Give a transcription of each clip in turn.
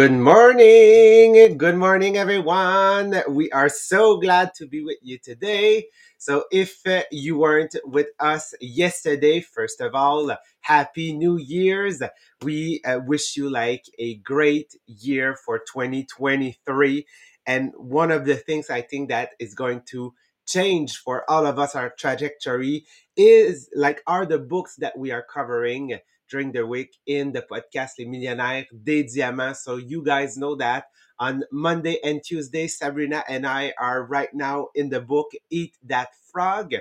Good morning. Good morning, everyone. We are so glad to be with you today. So, if uh, you weren't with us yesterday, first of all, Happy New Year's. We uh, wish you like a great year for 2023. And one of the things I think that is going to change for all of us, our trajectory, is like, are the books that we are covering during the week in the podcast Les Millionnaires des Diamants. So you guys know that on Monday and Tuesday, Sabrina and I are right now in the book Eat That Frog.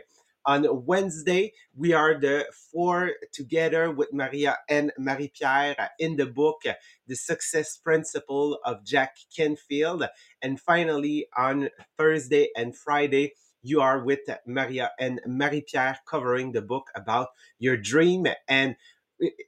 On Wednesday, we are the four together with Maria and Marie Pierre in the book The Success Principle of Jack Canfield. And finally, on Thursday and Friday, you are with Maria and Marie Pierre covering the book about your dream. And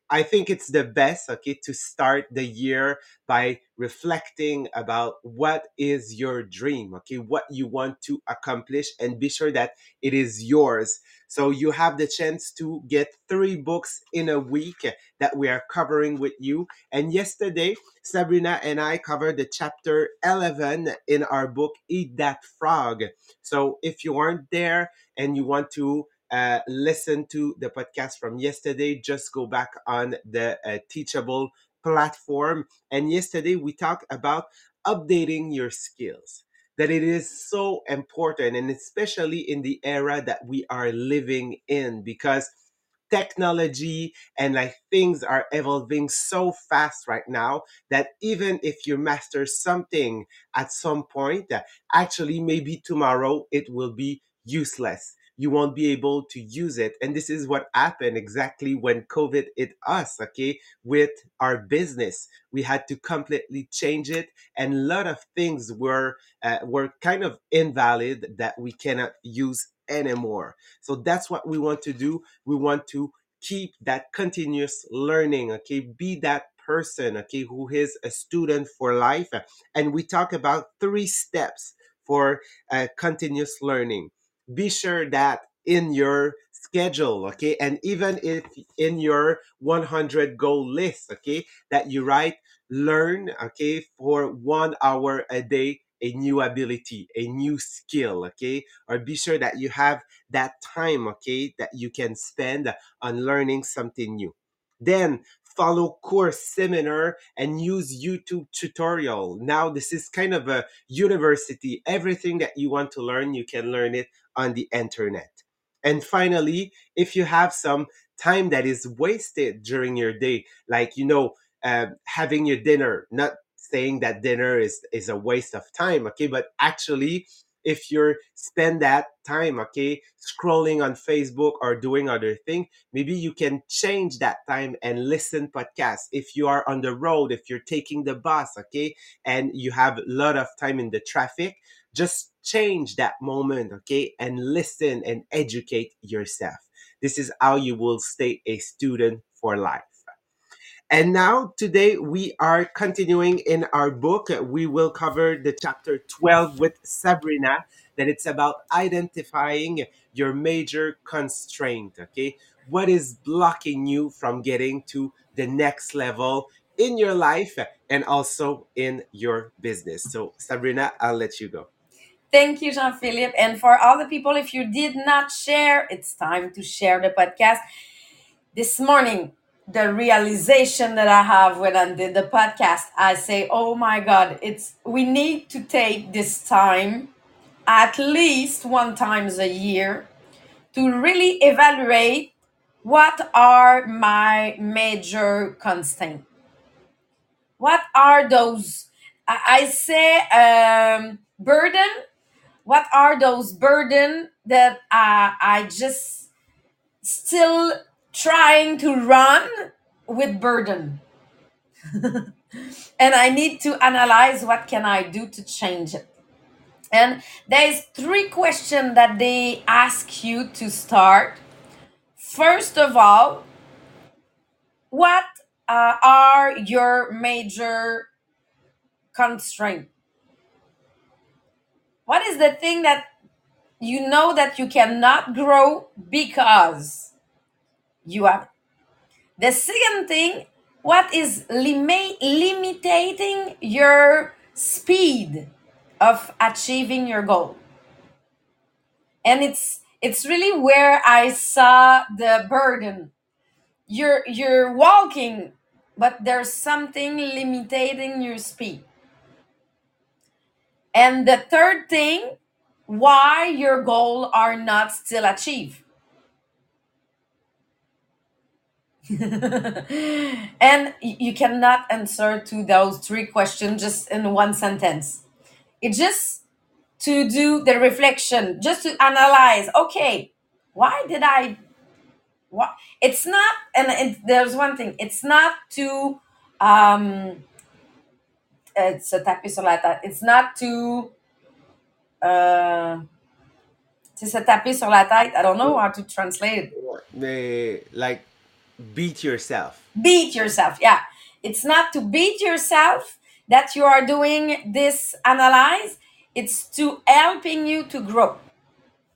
I think it's the best, okay, to start the year by reflecting about what is your dream, okay, what you want to accomplish, and be sure that it is yours. So you have the chance to get three books in a week that we are covering with you. And yesterday, Sabrina and I covered the chapter 11 in our book, Eat That Frog. So if you aren't there and you want to uh, listen to the podcast from yesterday, just go back on the uh, Teachable platform. And yesterday we talked about updating your skills, that it is so important, and especially in the era that we are living in, because technology and like things are evolving so fast right now that even if you master something at some point, actually maybe tomorrow it will be useless you won't be able to use it. And this is what happened exactly when COVID hit us, okay, with our business. We had to completely change it. And a lot of things were, uh, were kind of invalid that we cannot use anymore. So that's what we want to do. We want to keep that continuous learning, okay, be that person, okay, who is a student for life. And we talk about three steps for uh, continuous learning be sure that in your schedule, okay, and even if in your 100 goal list, okay, that you write, learn, okay, for one hour a day, a new ability, a new skill, okay, or be sure that you have that time, okay, that you can spend on learning something new. Then follow course seminar and use YouTube tutorial. Now this is kind of a university. Everything that you want to learn, you can learn it on the internet. And finally, if you have some time that is wasted during your day, like, you know, uh, having your dinner, not saying that dinner is, is a waste of time, okay, but actually, if you spend that time, okay, scrolling on Facebook or doing other thing, maybe you can change that time and listen podcasts. If you are on the road, if you're taking the bus, okay, and you have a lot of time in the traffic, just change that moment, okay, and listen and educate yourself. This is how you will stay a student for life. And now, today, we are continuing in our book. We will cover the chapter 12 with Sabrina, that it's about identifying your major constraint, okay? What is blocking you from getting to the next level in your life and also in your business? So, Sabrina, I'll let you go. Thank you, Jean Philippe. And for all the people, if you did not share, it's time to share the podcast. This morning, the realization that I have when I did the podcast, I say, oh my God, it's we need to take this time at least one times a year to really evaluate what are my major constraints. What are those? I, say um, burden. What are those burden that uh, I just still trying to run with burden? And i need to analyze what can i do to change it. And there's three questions that they ask you to start. First of all what uh, are your major constraints what is the thing that you know that you cannot grow because you have the second thing what is limi- limiting your speed of achieving your goal? And it's it's really where i saw the burden. You're you're walking but there's something limiting your speed and the third thing why your goal are not still achieved. And you cannot answer to those three questions just in one sentence. It's just to do the reflection just to analyze okay why did i what it's not and it, there's one thing it's not to um it's a taper sur la tête it's not to uh to se taper sur la tête i don't know how to translate it. Like beat yourself. beat yourself yeah. It's not to beat yourself that you are doing this analyze. It's to helping you to grow.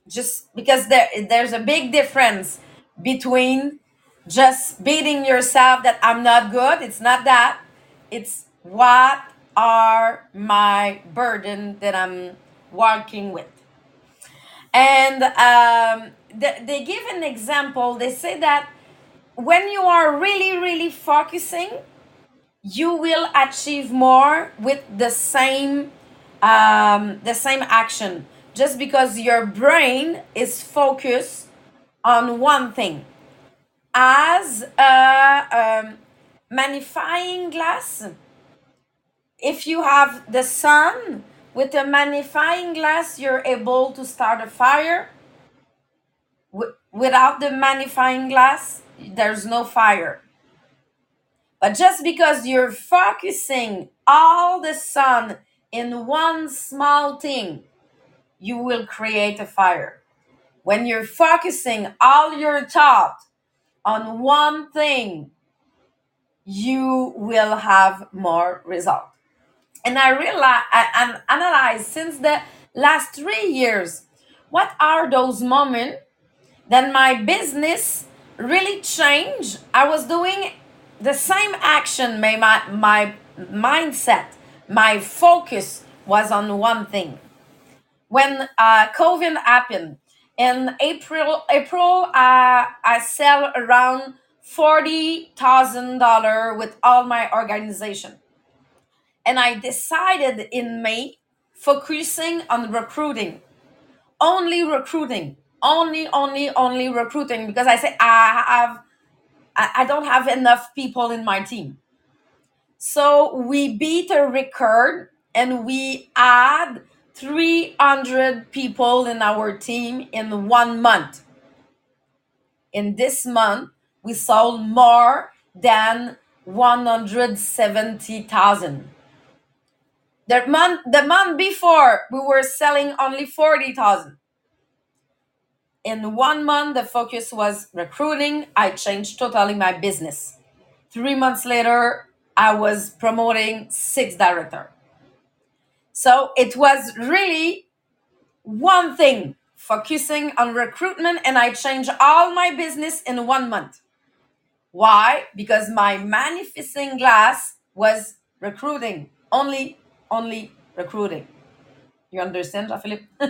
Just because there there's a big difference between just beating yourself that i'm not good. It's not that. It's what are my burden that i'm working with. And um, th- they give an example. They say that when you are really really focusing you will achieve more with the same um, the same action. Just because your brain is focused on one thing. As a um, magnifying glass if you have the sun with a magnifying glass you're able to start a fire. Wi- without the magnifying glass there's no fire. But just because you're focusing all the sun in one small thing you will create a fire. When you're focusing all your thought on one thing you will have more result and i realize and analyze since the last three years. What are those moments that my business really changed? I was doing the same action. My, my, mindset my focus was on one thing. When uh, covid happened in april april uh, i sell around $40000 with all my organization and I decided in May focusing on recruiting, only recruiting, only, only, only recruiting because I say I have, I I don't have enough people in my team. So we beat a record and we add 300 people in our team in one month. In this month, we sold more than 170,000 the month the month before we were selling only 40,000 in one month the focus was recruiting. I changed totally my business. 3 months later i was promoting six director. So it was really one thing focusing on recruitment and i changed all my business in one month. Why? Because my manifesting glass was recruiting only only recruiting you understand Jean-Philippe?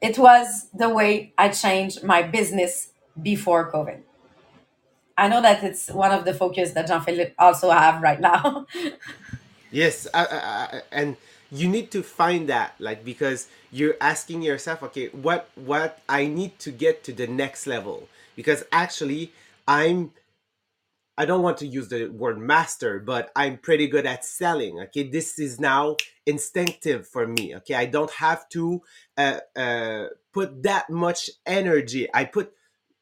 it was the way I changed my business before COVID. I know that it's one of the focus that Jean-Philippe also have right now. Yes, I, I, I, and you need to find that, like, because you're asking yourself, okay, what what I need to get to the next level? Because actually, I'm I don't want to use the word master, but I'm pretty good at selling. Okay, this is now instinctive for me. Okay, I don't have to uh, uh, put that much energy. I put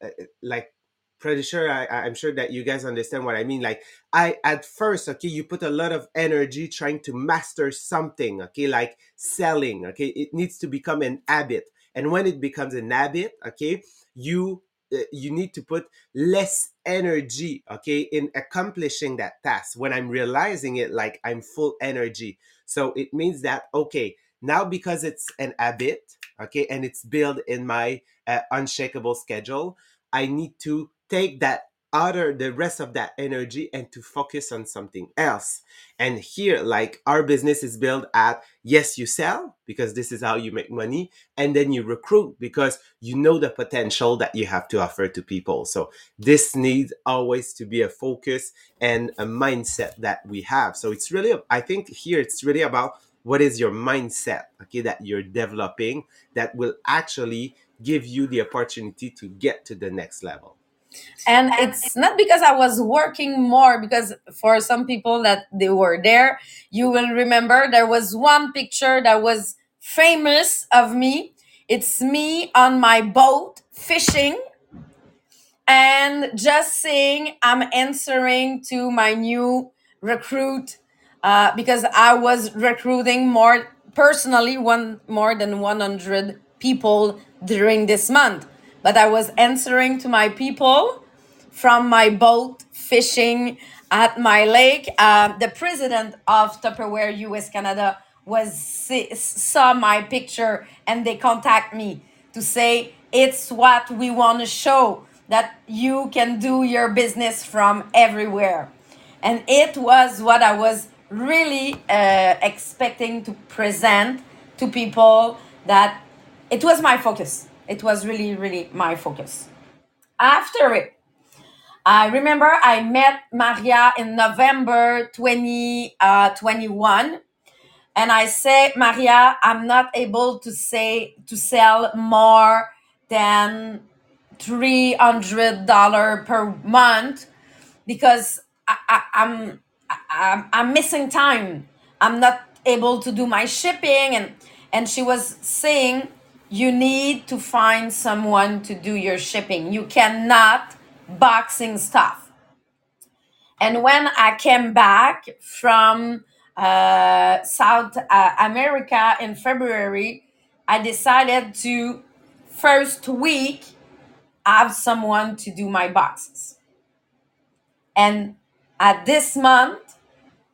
uh, like pretty sure I, I- I'm sure that you guys understand what I mean. Like I at first, okay, you put a lot of energy trying to master something. Okay, like selling. Okay, it needs to become an habit, and when it becomes an habit, okay, you uh, you need to put less energy okay in accomplishing that task. When i'm realizing it like i'm full energy. So it means that okay now because it's an habit okay and it's built in my uh, unshakable schedule i need to take that other the rest of that energy and to focus on something else. And here like our business is built at yes you sell because this is how you make money and then you recruit because you know the potential that you have to offer to people. So this needs always to be a focus and a mindset that we have. So it's really i think here it's really about what is your mindset okay that you're developing that will actually give you the opportunity to get to the next level and it's not because i was working more because for some people that they were there you will remember there was one picture that was famous of me. It's me on my boat fishing and just saying i'm answering to my new recruit uh, because i was recruiting more personally one more than 100 people during this month but I was answering to my people from my boat fishing at my lake. Uh, the president of Tupperware US Canada was saw my picture and they contact me to say it's what we want to show that you can do your business from everywhere. And it was what I was really uh, expecting to present to people that it was my focus it was really, really my focus. After it, I remember I met Maria in November 2021. Uh, and I say, Maria, I'm not able to say to sell more than $300 per month because I, I, I'm, I, I'm missing time. I'm not able to do my shipping. And, and she was saying, you need to find someone to do your shipping. You cannot boxing stuff. And when I came back from uh, South uh, America in February, I decided to first week have someone to do my boxes. And at this month,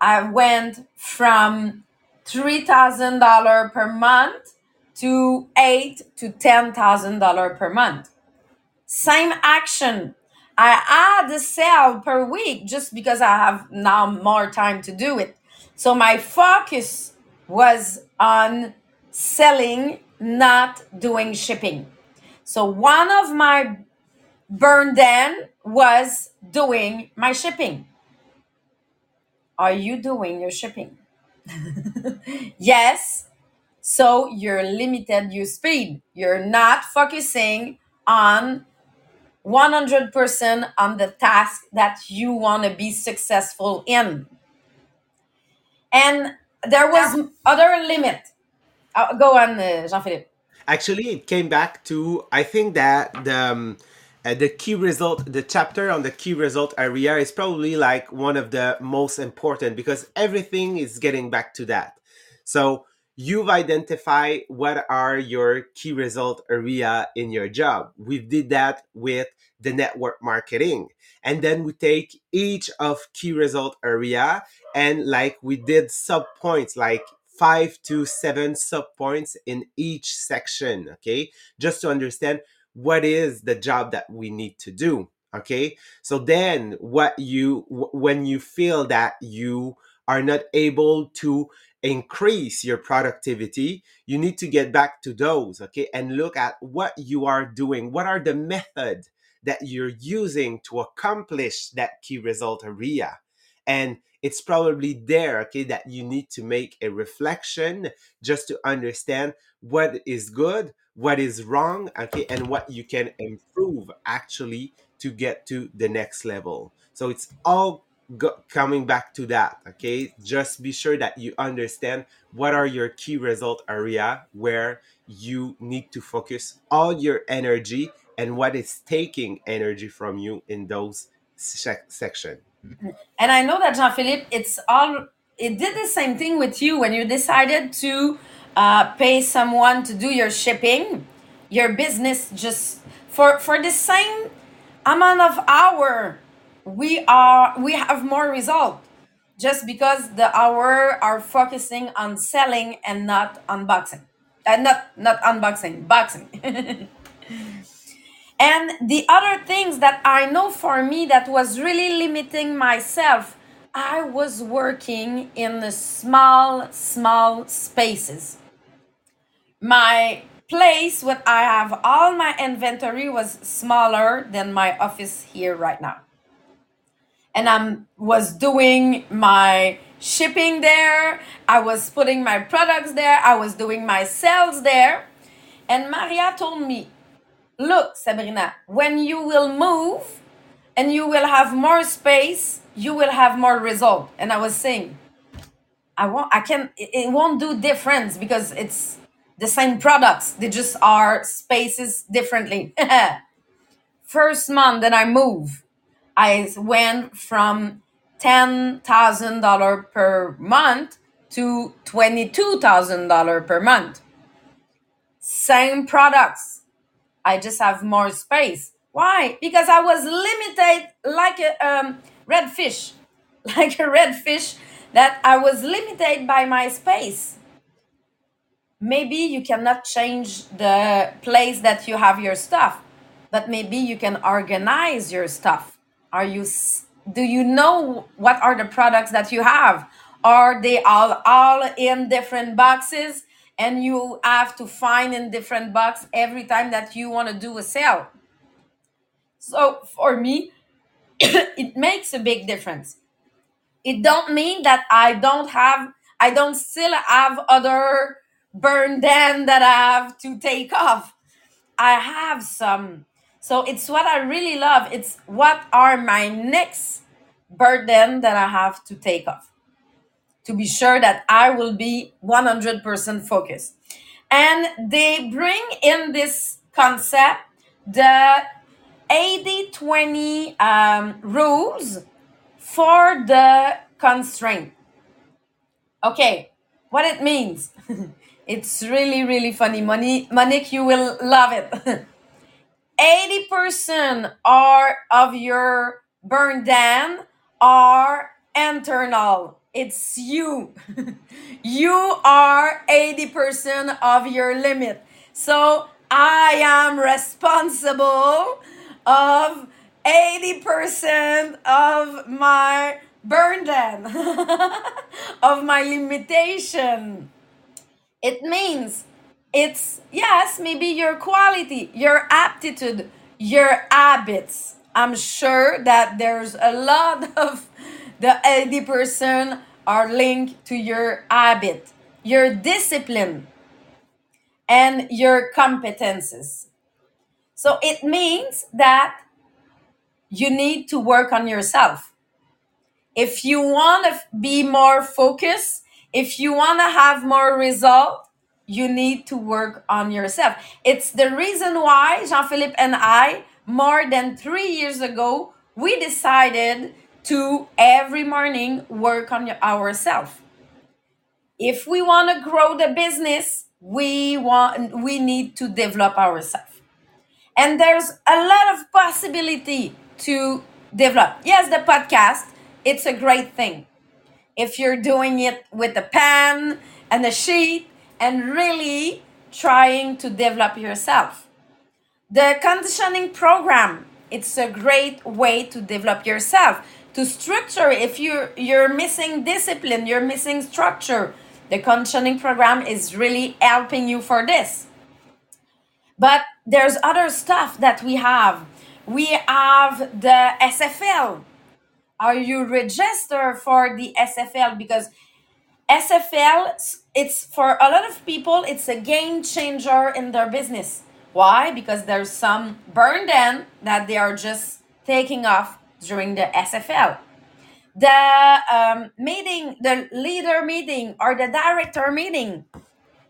I went from $3,000 per month to eight to ten thousand dollar per month. Same action. I add a sale per week just because I have now more time to do it. So my focus was on selling, not doing shipping. So one of my burn then was doing my shipping. Are you doing your shipping? yes, so you're limited your speed. You're not focusing on 100% on the task that you want to be successful in. And there was other limit. Uh, go on, uh, Jean-Philippe. Actually, it came back to I think that the um, uh, the key result, the chapter on the key result area is probably like one of the most important because everything is getting back to that. So you've identified what are your key result area in your job. We did that with the network marketing. And then we take each of key result area and like we did sub points, like five to seven sub points in each section. Okay. Just to understand what is the job that we need to do. Okay. So then what you, when you feel that you are not able to increase your productivity, you need to get back to those, okay, and look at what you are doing. What are the methods that you're using to accomplish that key result area? And it's probably there, okay, that you need to make a reflection just to understand what is good, what is wrong, okay, and what you can improve actually to get to the next level. So it's all go, coming back to that okay? Just be sure that you understand what are your key result area where you need to focus all your energy and what is taking energy from you in those sec- section. And i know that jean-philippe it's all it did the same thing with you when you decided to uh, pay someone to do your shipping. Your business just for for the same amount of hour we are we have more result just because the hour are focusing on selling and not unboxing and uh, not not unboxing boxing And the other things that I know for me that was really limiting myself, I was working in the small, small spaces. My place where I have all my inventory was smaller than my office here right now. And I was doing my shipping there, I was putting my products there, I was doing my sales there. And Maria told me, Look, Sabrina, when you will move and you will have more space, you will have more result. And I was saying, I won't I can it won't do difference because it's the same products. They just are spaces differently. First month then I moved, I went from ten thousand dollar per month to twenty two thousand dollar per month. Same products. I just have more space. Why? Because I was limited like a um, red fish, like a red fish that I was limited by my space. Maybe you cannot change the place that you have your stuff, but maybe you can organize your stuff. Are you do you know what are the products that you have? Are they all all in different boxes and you have to find in different box every time that you want to do a sale? So for me, it makes a big difference. It don't mean that I don't have I don't still have other burn den that I have to take off. I have some. So it's what I really love. It's what are my next burden that I have to take off to be sure that I will be 100% focused. And they bring in this concept the 80 20 um, rules for the constraint. Okay, what it means. it's really, really funny. Monique, Monique, you will love it. 80% are of your burn down are internal. It's you. you are 80% of your limit. So I am responsible of 80% of my burden, of my limitation. It means it's, yes, maybe your quality, your aptitude, your habits. I'm sure that there's a lot of the 80% are linked to your habit, your discipline, and your competences. So it means that you need to work on yourself. If you want to be more focused, if you want to have more result, you need to work on yourself. It's the reason why Jean Philippe and I, more than three years ago, we decided to every morning work on ourselves. If we want to grow the business, we want we need to develop ourselves. And there's a lot of possibility to develop. Yes, the podcast, it's a great thing. If you're doing it with a pen and a sheet and really trying to develop yourself. The conditioning program, it's a great way to develop yourself, to structure if you're you're missing discipline, you're missing structure. The conditioning program is really helping you for this. But there's other stuff that we have. We have the SFL. Are you registered for the SFL? Because SFL, it's for a lot of people, it's a game changer in their business. Why? Because there's some burn down that they are just taking off during the SFL. The um, meeting, the leader meeting or the director meeting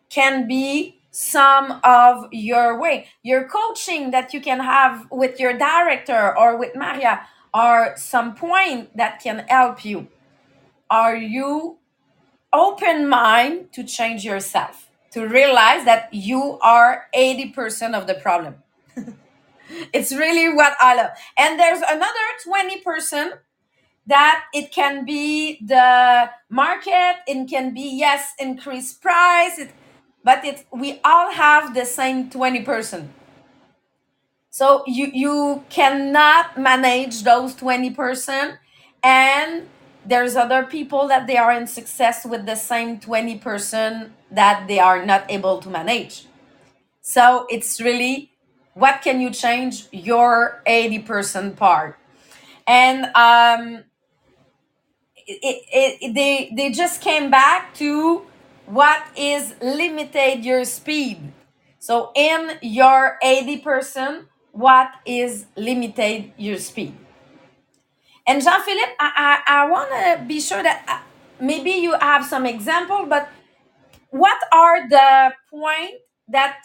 can be some of your way. Your coaching that you can have with your director or with Maria are some point that can help you. Are you open mind to change yourself? To realize that you are 80% of the problem. it's really what I love. And there's another 20% that it can be the market, it can be yes, increased price, it, but it we all have the same 20%. So you you cannot manage those 20% and there's other people that they are in success with the same 20% that they are not able to manage. So it's really what can you change your 80% part. And um it, it, it, they they just came back to what is limited your speed. So in your 80%, what is limited your speed? And Jean Philippe, I, I, I want to be sure that uh, maybe you have some example, but what are the points that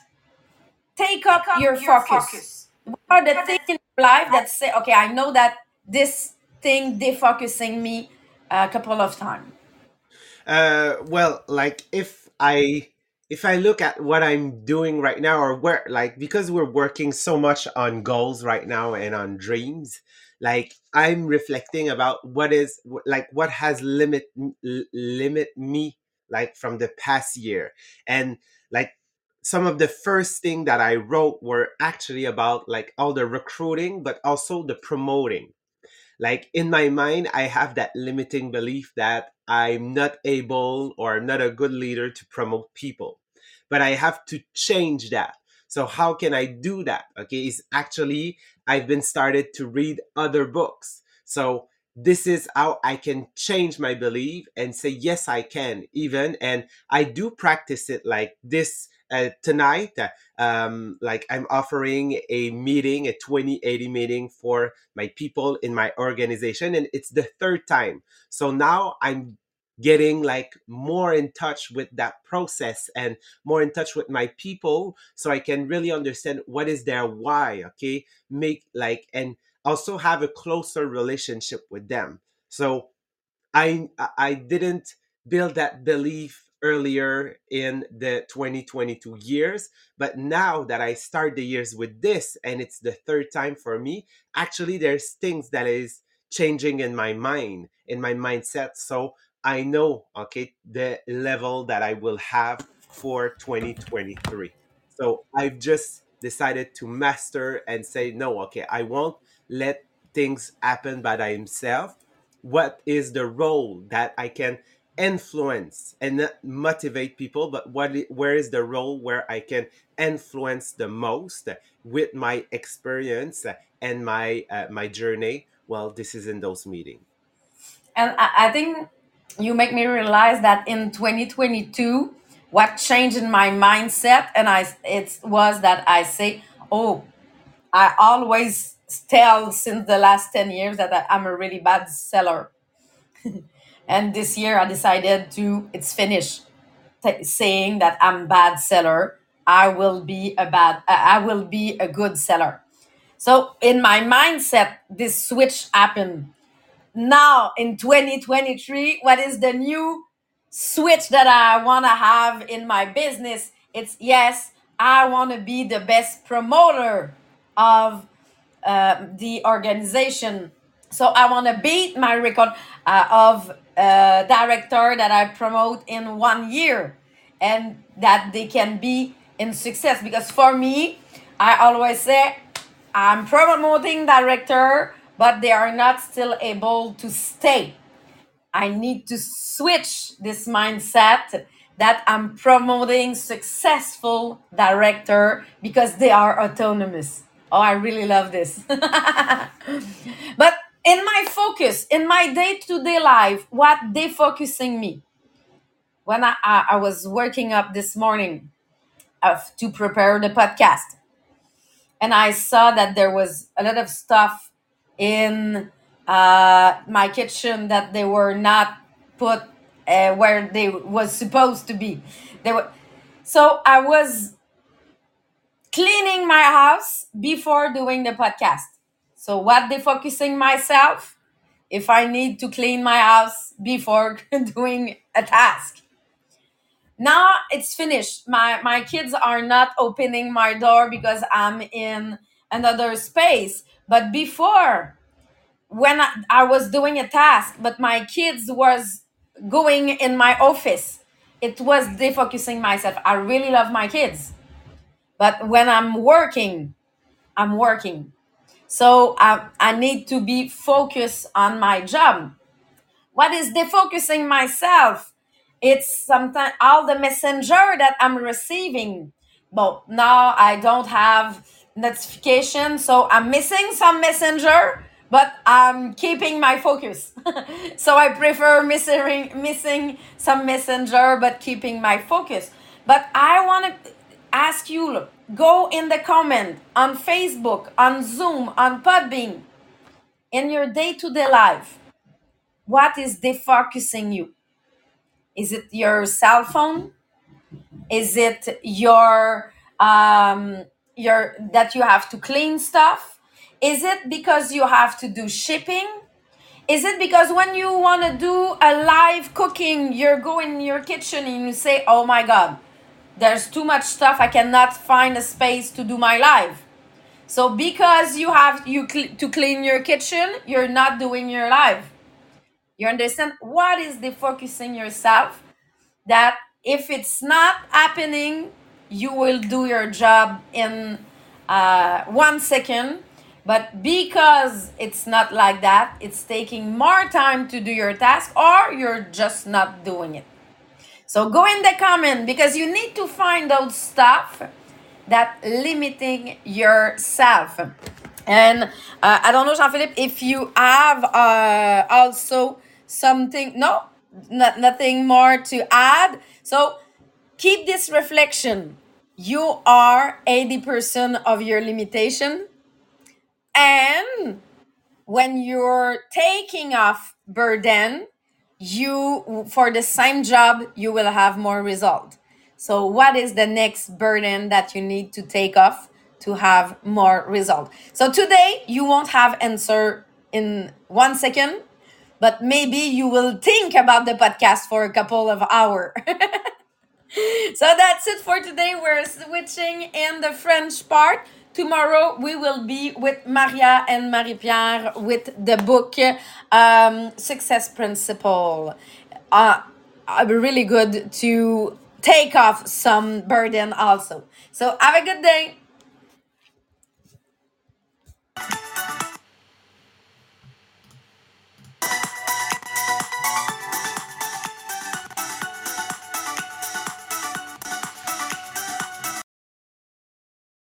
take up, your, focus? What are the things in life that say, okay, I know that this thing defocusing me a couple of times? Uh, well, like if I if I look at what I'm doing right now, or where like because we're working so much on goals right now and on dreams, like I'm reflecting about what is like what has limit limit me like from the past year, and like some of the first thing that I wrote were actually about like all the recruiting, but also the promoting. Like in my mind i have that limiting belief that i'm not able or i'm not a good leader to promote people. But i have to change that. So how can i do that? Okay is actually i've been started to read other books. So this is how i can change my belief and say yes i can even and i do practice it like this uh, tonight uh, um, like i'm offering a meeting a 2080 meeting for my people in my organization and it's the third time. So now i'm getting like more in touch with that process and more in touch with my people so i can really understand what is their why okay? Make like and also have a closer relationship with them. So i i didn't build that belief earlier in the 2022 years but now that i start the years with this and it's the third time for me actually there's things that is changing in my mind in my mindset. So i know okay the level that i will have for 2023 so i've just decided to master and say no okay i won't let things happen by themselves. What is the role that i can influence and motivate people but what where is the role where i can influence the most with my experience and my uh, my journey? Well this is in those meetings. And I think you make me realize that in 2022 what changed in my mindset and i it was that i say oh i always tell since the last 10 years that I, i'm a really bad seller. And this year i decided to it's finished t- saying that i'm bad seller. I will be a bad i will be a good seller. So in my mindset this switch happened now in 2023 what is the new switch that i want to have in my business? It's yes i want to be the best promoter of uh, the organization. So i want to beat my record uh, of uh, director that i promote in one year and that they can be in success. Because for me i always say i'm promoting director but they are not still able to stay. I need to switch this mindset that I'm promoting successful director because they are autonomous. Oh, I really love this. but in my focus, in my day-to-day life, what they focusing me? When I, I, I was working up this morning uh, to prepare the podcast, and I saw that there was a lot of stuff in uh, my kitchen that they were not put uh, where they was supposed to be. They were, so I was cleaning my house before doing the podcast. So what they focusing myself if I need to clean my house before doing a task. Now it's finished. My my kids are not opening my door because I'm in another space. But before, when I, I was doing a task, but my kids was going in my office, it was defocusing myself. I really love my kids. But when I'm working, I'm working. So I, I need to be focused on my job. What is defocusing myself? It's sometimes all the messenger that I'm receiving. But now I don't have notification, so I'm missing some messenger, but I'm keeping my focus. so I prefer missing missing some messenger, but keeping my focus. But I want to ask you go in the comment on Facebook, on Zoom, on Podbean, in your day to day life. What is defocusing you? Is it your cell phone? Is it your um, your that you have to clean stuff? Is it because you have to do shipping? Is it because when you want to do a live cooking, you're going in your kitchen and you say, "Oh my God, there's too much stuff. I cannot find a space to do my live." So because you have you cl- to clean your kitchen, you're not doing your live. You understand what is the focusing yourself? That if it's not happening, you will do your job in uh, one second. But because it's not like that, it's taking more time to do your task, or you're just not doing it. So go in the comment because you need to find out stuff that limiting yourself. And uh, I don't know, Jean Philippe, if you have uh, also something, no, not, nothing more to add. So keep this reflection. You are 80% of your limitation. And when you're taking off burden, you for the same job you will have more result. So what is the next burden that you need to take off to have more result? So today you won't have answer in one second but maybe you will think about the podcast for a couple of hours so that's it for today we're switching in the french part tomorrow we will be with Maria and Marie Pierre with the book um, Success Principle. Uh, uh, really good to take off some burden also. So have a good day.